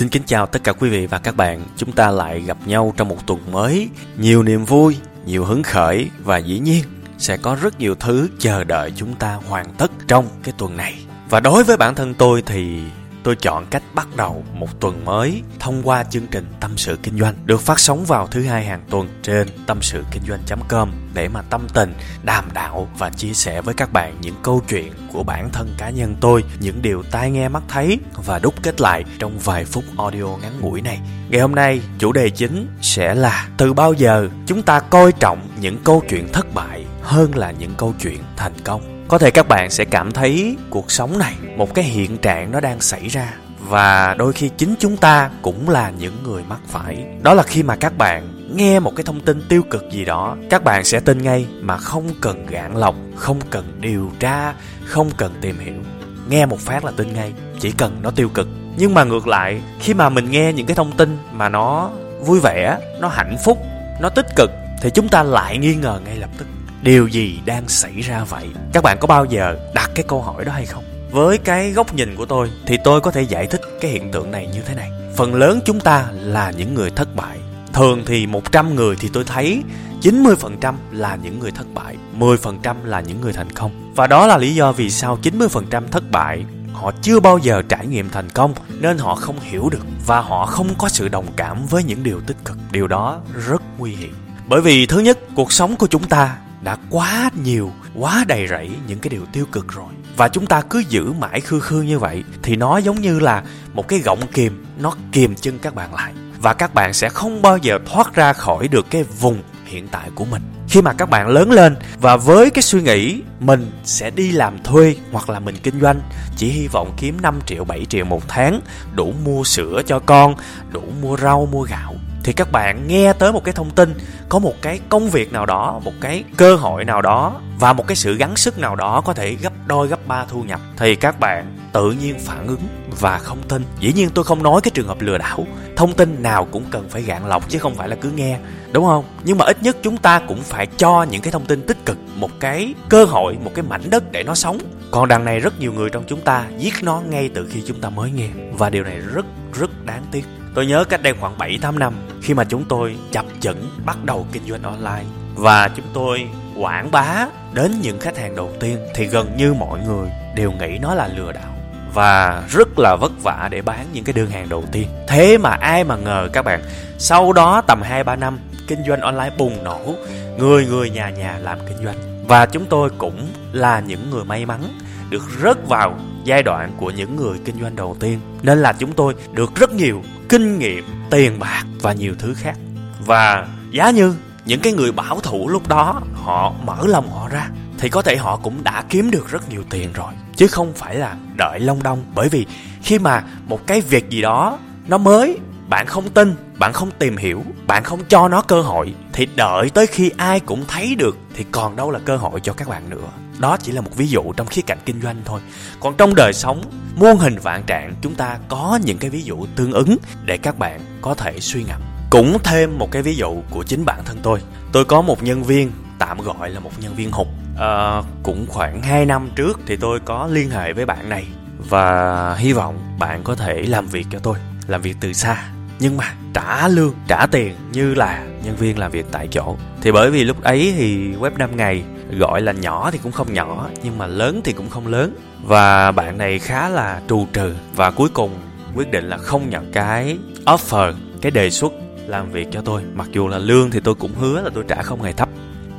Xin kính chào tất cả quý vị và các bạn. Chúng ta lại gặp nhau trong một tuần mới, nhiều niềm vui, nhiều hứng khởi và dĩ nhiên sẽ có rất nhiều thứ chờ đợi chúng ta hoàn tất trong cái tuần này. Và đối với bản thân tôi thì tôi chọn cách bắt đầu một tuần mới thông qua chương trình Tâm sự Kinh doanh được phát sóng vào thứ hai hàng tuần trên tâm sự kinh doanh.com để mà tâm tình, đàm đạo và chia sẻ với các bạn những câu chuyện của bản thân cá nhân tôi, những điều tai nghe mắt thấy và đúc kết lại trong vài phút audio ngắn ngủi này. Ngày hôm nay, chủ đề chính sẽ là từ bao giờ chúng ta coi trọng những câu chuyện thất bại hơn là những câu chuyện thành công có thể các bạn sẽ cảm thấy cuộc sống này, một cái hiện trạng nó đang xảy ra. Và đôi khi chính chúng ta cũng là những người mắc phải. Đó là khi mà các bạn nghe một cái thông tin tiêu cực gì đó, các bạn sẽ tin ngay mà không cần gạn lọc không cần điều tra, không cần tìm hiểu. Nghe một phát là tin ngay, chỉ cần nó tiêu cực. Nhưng mà ngược lại, khi mà mình nghe những cái thông tin mà nó vui vẻ, nó hạnh phúc, nó tích cực, thì chúng ta lại nghi ngờ ngay lập tức điều gì đang xảy ra vậy? Các bạn có bao giờ đặt cái câu hỏi đó hay không? Với cái góc nhìn của tôi, thì tôi có thể giải thích cái hiện tượng này như thế này. Phần lớn chúng ta là những người thất bại. Thường thì 100 người thì tôi thấy 90% là những người thất bại 10% là những người thành công. Và đó là lý do vì sao 90% thất bại, họ chưa bao giờ trải nghiệm thành công, nên họ không hiểu được và họ không có sự đồng cảm với những điều tích cực. Điều đó rất nguy hiểm. Bởi vì thứ nhất, cuộc sống của chúng ta đã quá nhiều, quá đầy rẫy những cái điều tiêu cực rồi. Và chúng ta cứ giữ mãi khư khư như vậy thì nó giống như là một cái gọng kìm, nó kìm chân các bạn lại. Và các bạn sẽ không bao giờ thoát ra khỏi được cái vùng hiện tại của mình. Khi mà các bạn lớn lên và với cái suy nghĩ mình sẽ đi làm thuê hoặc là mình kinh doanh, chỉ hy vọng kiếm 5 triệu 7 triệu một tháng, đủ mua sữa cho con, đủ mua rau, mua gạo thì các bạn nghe tới một cái thông tin, có một cái công việc nào đó, một cái cơ hội nào đó và một cái sự gắng sức nào đó có thể gấp đôi, gấp ba thu nhập thì các bạn tự nhiên phản ứng và không tin. Dĩ nhiên tôi không nói cái trường hợp lừa đảo, thông tin nào cũng cần phải gạn lọc chứ không phải là cứ nghe, đúng không? Nhưng mà ít nhất chúng ta cũng phải cho những cái thông tin tích cực, một cái cơ hội, một cái mảnh đất để nó sống. Còn đằng này rất nhiều người trong chúng ta giết nó ngay từ khi chúng ta mới nghe và điều này rất rất đáng tiếc. Tôi nhớ cách đây khoảng 7-8 năm khi mà chúng tôi chập chững bắt đầu kinh doanh online và chúng tôi quảng bá đến những khách hàng đầu tiên thì gần như mọi người đều nghĩ nó là lừa đảo và rất là vất vả để bán những cái đơn hàng đầu tiên. Thế mà ai mà ngờ các bạn, sau đó tầm 2-3 năm kinh doanh online bùng nổ, người người nhà nhà làm kinh doanh. Và chúng tôi cũng là những người may mắn được rớt vào giai đoạn của những người kinh doanh đầu tiên nên là chúng tôi được rất nhiều kinh nghiệm, tiền bạc và nhiều thứ khác. Và giá như những cái người bảo thủ lúc đó, họ mở lòng họ ra, thì có thể họ cũng đã kiếm được rất nhiều tiền rồi. Chứ không phải là đợi long đong. Bởi vì khi mà một cái việc gì đó nó mới, bạn không tin, bạn không tìm hiểu, bạn không cho nó cơ hội, thì đợi tới khi ai cũng thấy được, thì còn đâu là cơ hội cho các bạn nữa đó chỉ là một ví dụ trong khía cạnh kinh doanh thôi. Còn trong đời sống muôn hình vạn trạng chúng ta có những cái ví dụ tương ứng để các bạn có thể suy ngẫm. Cũng thêm một cái ví dụ của chính bản thân tôi. Tôi có một nhân viên tạm gọi là một nhân viên hụt. À, cũng khoảng 2 năm trước thì tôi có liên hệ với bạn này và hy vọng bạn có thể làm việc cho tôi làm việc từ xa. Nhưng mà trả lương trả tiền như là nhân viên làm việc tại chỗ. Thì bởi vì lúc ấy thì web 5 ngày gọi là nhỏ thì cũng không nhỏ, nhưng mà lớn thì cũng không lớn. Và bạn này khá là trù trừ và cuối cùng quyết định là không nhận cái offer, cái đề xuất làm việc cho tôi. Mặc dù là lương thì tôi cũng hứa là tôi trả không hề thấp.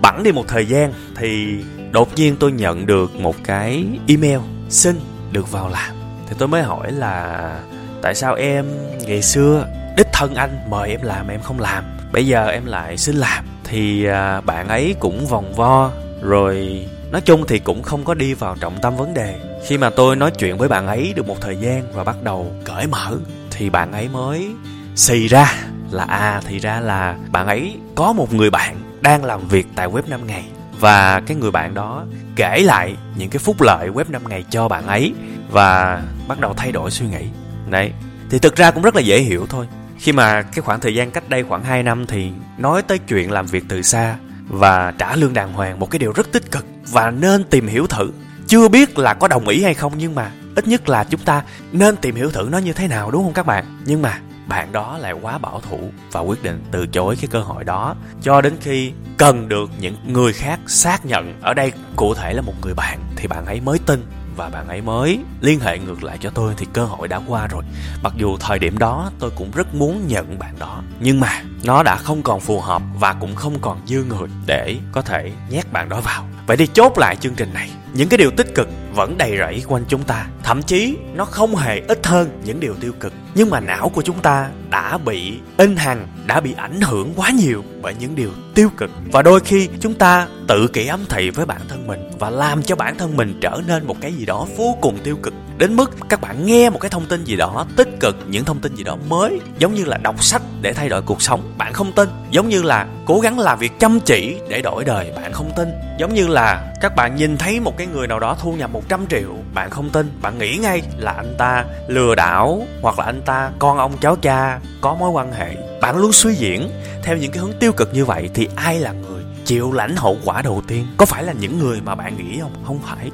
Bẵng đi một thời gian thì đột nhiên tôi nhận được một cái email xin được vào làm. Thì tôi mới hỏi là, tại sao em ngày xưa đích thân anh mời em làm em không làm? Bây giờ em lại xin làm. Thì à, bạn ấy cũng vòng vo rồi, nói chung thì cũng không có đi vào trọng tâm vấn đề. Khi mà tôi nói chuyện với bạn ấy được một thời gian và bắt đầu cởi mở, thì bạn ấy mới xì ra là à thì ra là bạn ấy có một người bạn đang làm việc tại web 5 ngày. Và cái người bạn đó kể lại những cái phúc lợi web 5 ngày cho bạn ấy và bắt đầu thay đổi suy nghĩ. Đấy, thì thực ra cũng rất là dễ hiểu thôi. Khi mà cái khoảng thời gian cách đây khoảng 2 năm thì nói tới chuyện làm việc từ xa và trả lương đàng hoàng một cái điều rất tích cực. Và nên tìm hiểu thử. Chưa biết là có đồng ý hay không, nhưng mà ít nhất là chúng ta nên tìm hiểu thử nó như thế nào, đúng không các bạn? Nhưng mà bạn đó lại quá bảo thủ và quyết định từ chối cái cơ hội đó, cho đến khi cần được những người khác xác nhận. Ở đây cụ thể là một người bạn thì bạn ấy mới tin và bạn ấy mới. Liên hệ ngược lại cho tôi thì cơ hội đã qua rồi. Mặc dù thời điểm đó tôi cũng rất muốn nhận bạn đó, nhưng mà nó đã không còn phù hợp và cũng không còn dư người để có thể nhét bạn đó vào vậy thì chốt lại chương trình này. Những cái điều tích cực vẫn đầy rẫy quanh chúng ta. Thậm chí, nó không hề ít hơn những điều tiêu cực. Nhưng mà não của chúng ta đã bị in hằng, đã bị ảnh hưởng quá nhiều bởi những điều tiêu cực. Và đôi khi chúng ta tự kỷ ám thị với bản thân mình và làm cho bản thân mình trở nên một cái gì đó vô cùng tiêu cực đến mức các bạn nghe một cái thông tin gì đó, tích cực những thông tin gì đó mới, giống như là đọc sách để thay đổi cuộc sống, bạn không tin. Giống như là cố gắng làm việc chăm chỉ để đổi đời, bạn không tin. Giống như là các bạn nhìn thấy một cái người nào đó thu nhập 100 triệu, bạn không tin. Bạn nghĩ ngay là anh ta lừa đảo hoặc là anh ta con ông cháu cha có mối quan hệ. Bạn luôn suy diễn theo những cái hướng tiêu cực như vậy thì ai là người chịu lãnh hậu quả đầu tiên, có phải là những người mà bạn nghĩ không? Không phải.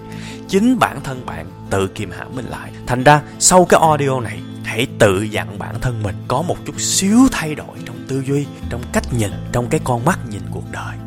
Chính bản thân bạn tự kiềm hãm mình lại. Thành ra, sau cái audio này, hãy tự dặn bản thân mình có một chút xíu thay đổi trong tư duy, trong cách nhìn, trong cái con mắt nhìn cuộc đời.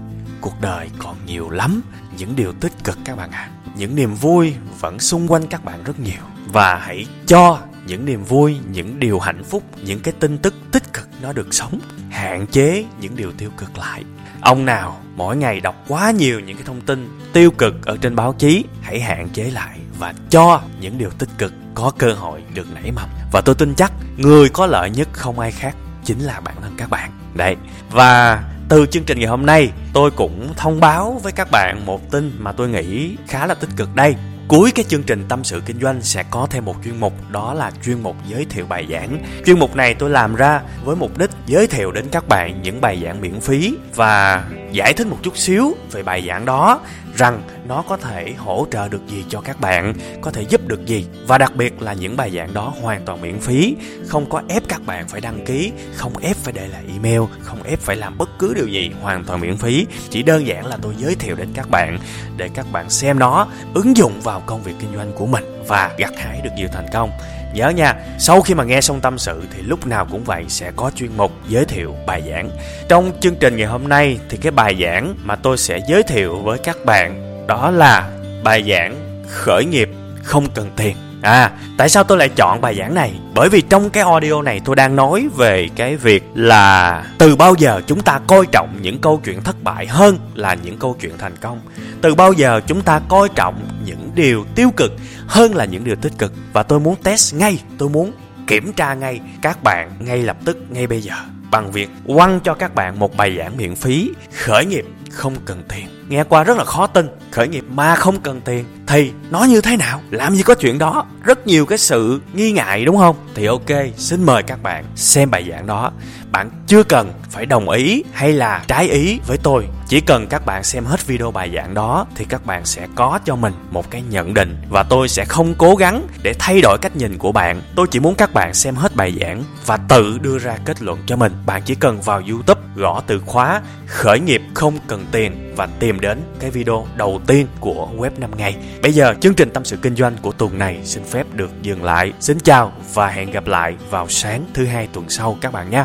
Cuộc đời còn nhiều lắm, những điều tích cực các bạn ạ. À. những niềm vui vẫn xung quanh các bạn rất nhiều. Và hãy cho những niềm vui, những điều hạnh phúc, những cái tin tức tích cực nó được sống, hạn chế những điều tiêu cực lại ông nào mỗi ngày đọc quá nhiều những cái thông tin tiêu cực ở trên báo chí, hãy hạn chế lại và cho những điều tích cực có cơ hội được nảy mầm. Và tôi tin chắc người có lợi nhất không ai khác chính là bản thân các bạn. Đấy. Và từ chương trình ngày hôm nay, tôi cũng thông báo với các bạn một tin mà tôi nghĩ khá là tích cực đây. Cuối cái chương trình tâm sự kinh doanh sẽ có thêm một chuyên mục, đó là chuyên mục giới thiệu bài giảng. Chuyên mục này tôi làm ra với mục đích giới thiệu đến các bạn những bài giảng miễn phí và giải thích một chút xíu về bài giảng đó rằng nó có thể hỗ trợ được gì cho các bạn, có thể giúp được gì và đặc biệt là những bài giảng đó hoàn toàn miễn phí, không có ép các bạn phải đăng ký, không ép phải để lại email, không ép phải làm bất cứ điều gì, hoàn toàn miễn phí. Chỉ đơn giản là tôi giới thiệu đến các bạn để các bạn xem nó, ứng dụng vào công việc kinh doanh của mình và gặt hái được nhiều thành công. Nhớ nha, sau khi mà nghe xong tâm sự thì lúc nào cũng vậy sẽ có chuyên mục giới thiệu bài giảng. Trong chương trình ngày hôm nay thì cái bài giảng mà tôi sẽ giới thiệu với các bạn đó là bài giảng khởi nghiệp không cần tiền. À, tại sao tôi lại chọn bài giảng này? Bởi vì trong cái audio này tôi đang nói về cái việc là từ bao giờ chúng ta coi trọng những câu chuyện thất bại hơn là những câu chuyện thành công. Từ bao giờ chúng ta coi trọng những điều tiêu cực hơn là những điều tích cực. Và tôi muốn test ngay, tôi muốn kiểm tra ngay các bạn ngay lập tức, ngay bây giờ bằng việc quăng cho các bạn một bài giảng miễn phí khởi nghiệp không cần tiền nghe qua rất là khó tin khởi nghiệp mà không cần tiền thì nó như thế nào? Làm gì có chuyện đó? Rất nhiều cái sự nghi ngại, đúng không? Thì ok, xin mời các bạn xem bài giảng đó bạn chưa cần phải đồng ý hay là trái ý với tôi. Chỉ cần các bạn xem hết video bài giảng đó thì các bạn sẽ có cho mình một cái nhận định và tôi sẽ không cố gắng để thay đổi cách nhìn của bạn. Tôi chỉ muốn các bạn xem hết bài giảng và tự đưa ra kết luận cho mình. Bạn chỉ cần vào youtube gõ từ khóa khởi nghiệp không cần tiền và tìm đến cái video đầu tiên của web 5 ngày bây giờ chương trình tâm sự kinh doanh của tuần này xin phép được dừng lại. Xin chào và hẹn gặp lại vào sáng thứ hai tuần sau các bạn nhé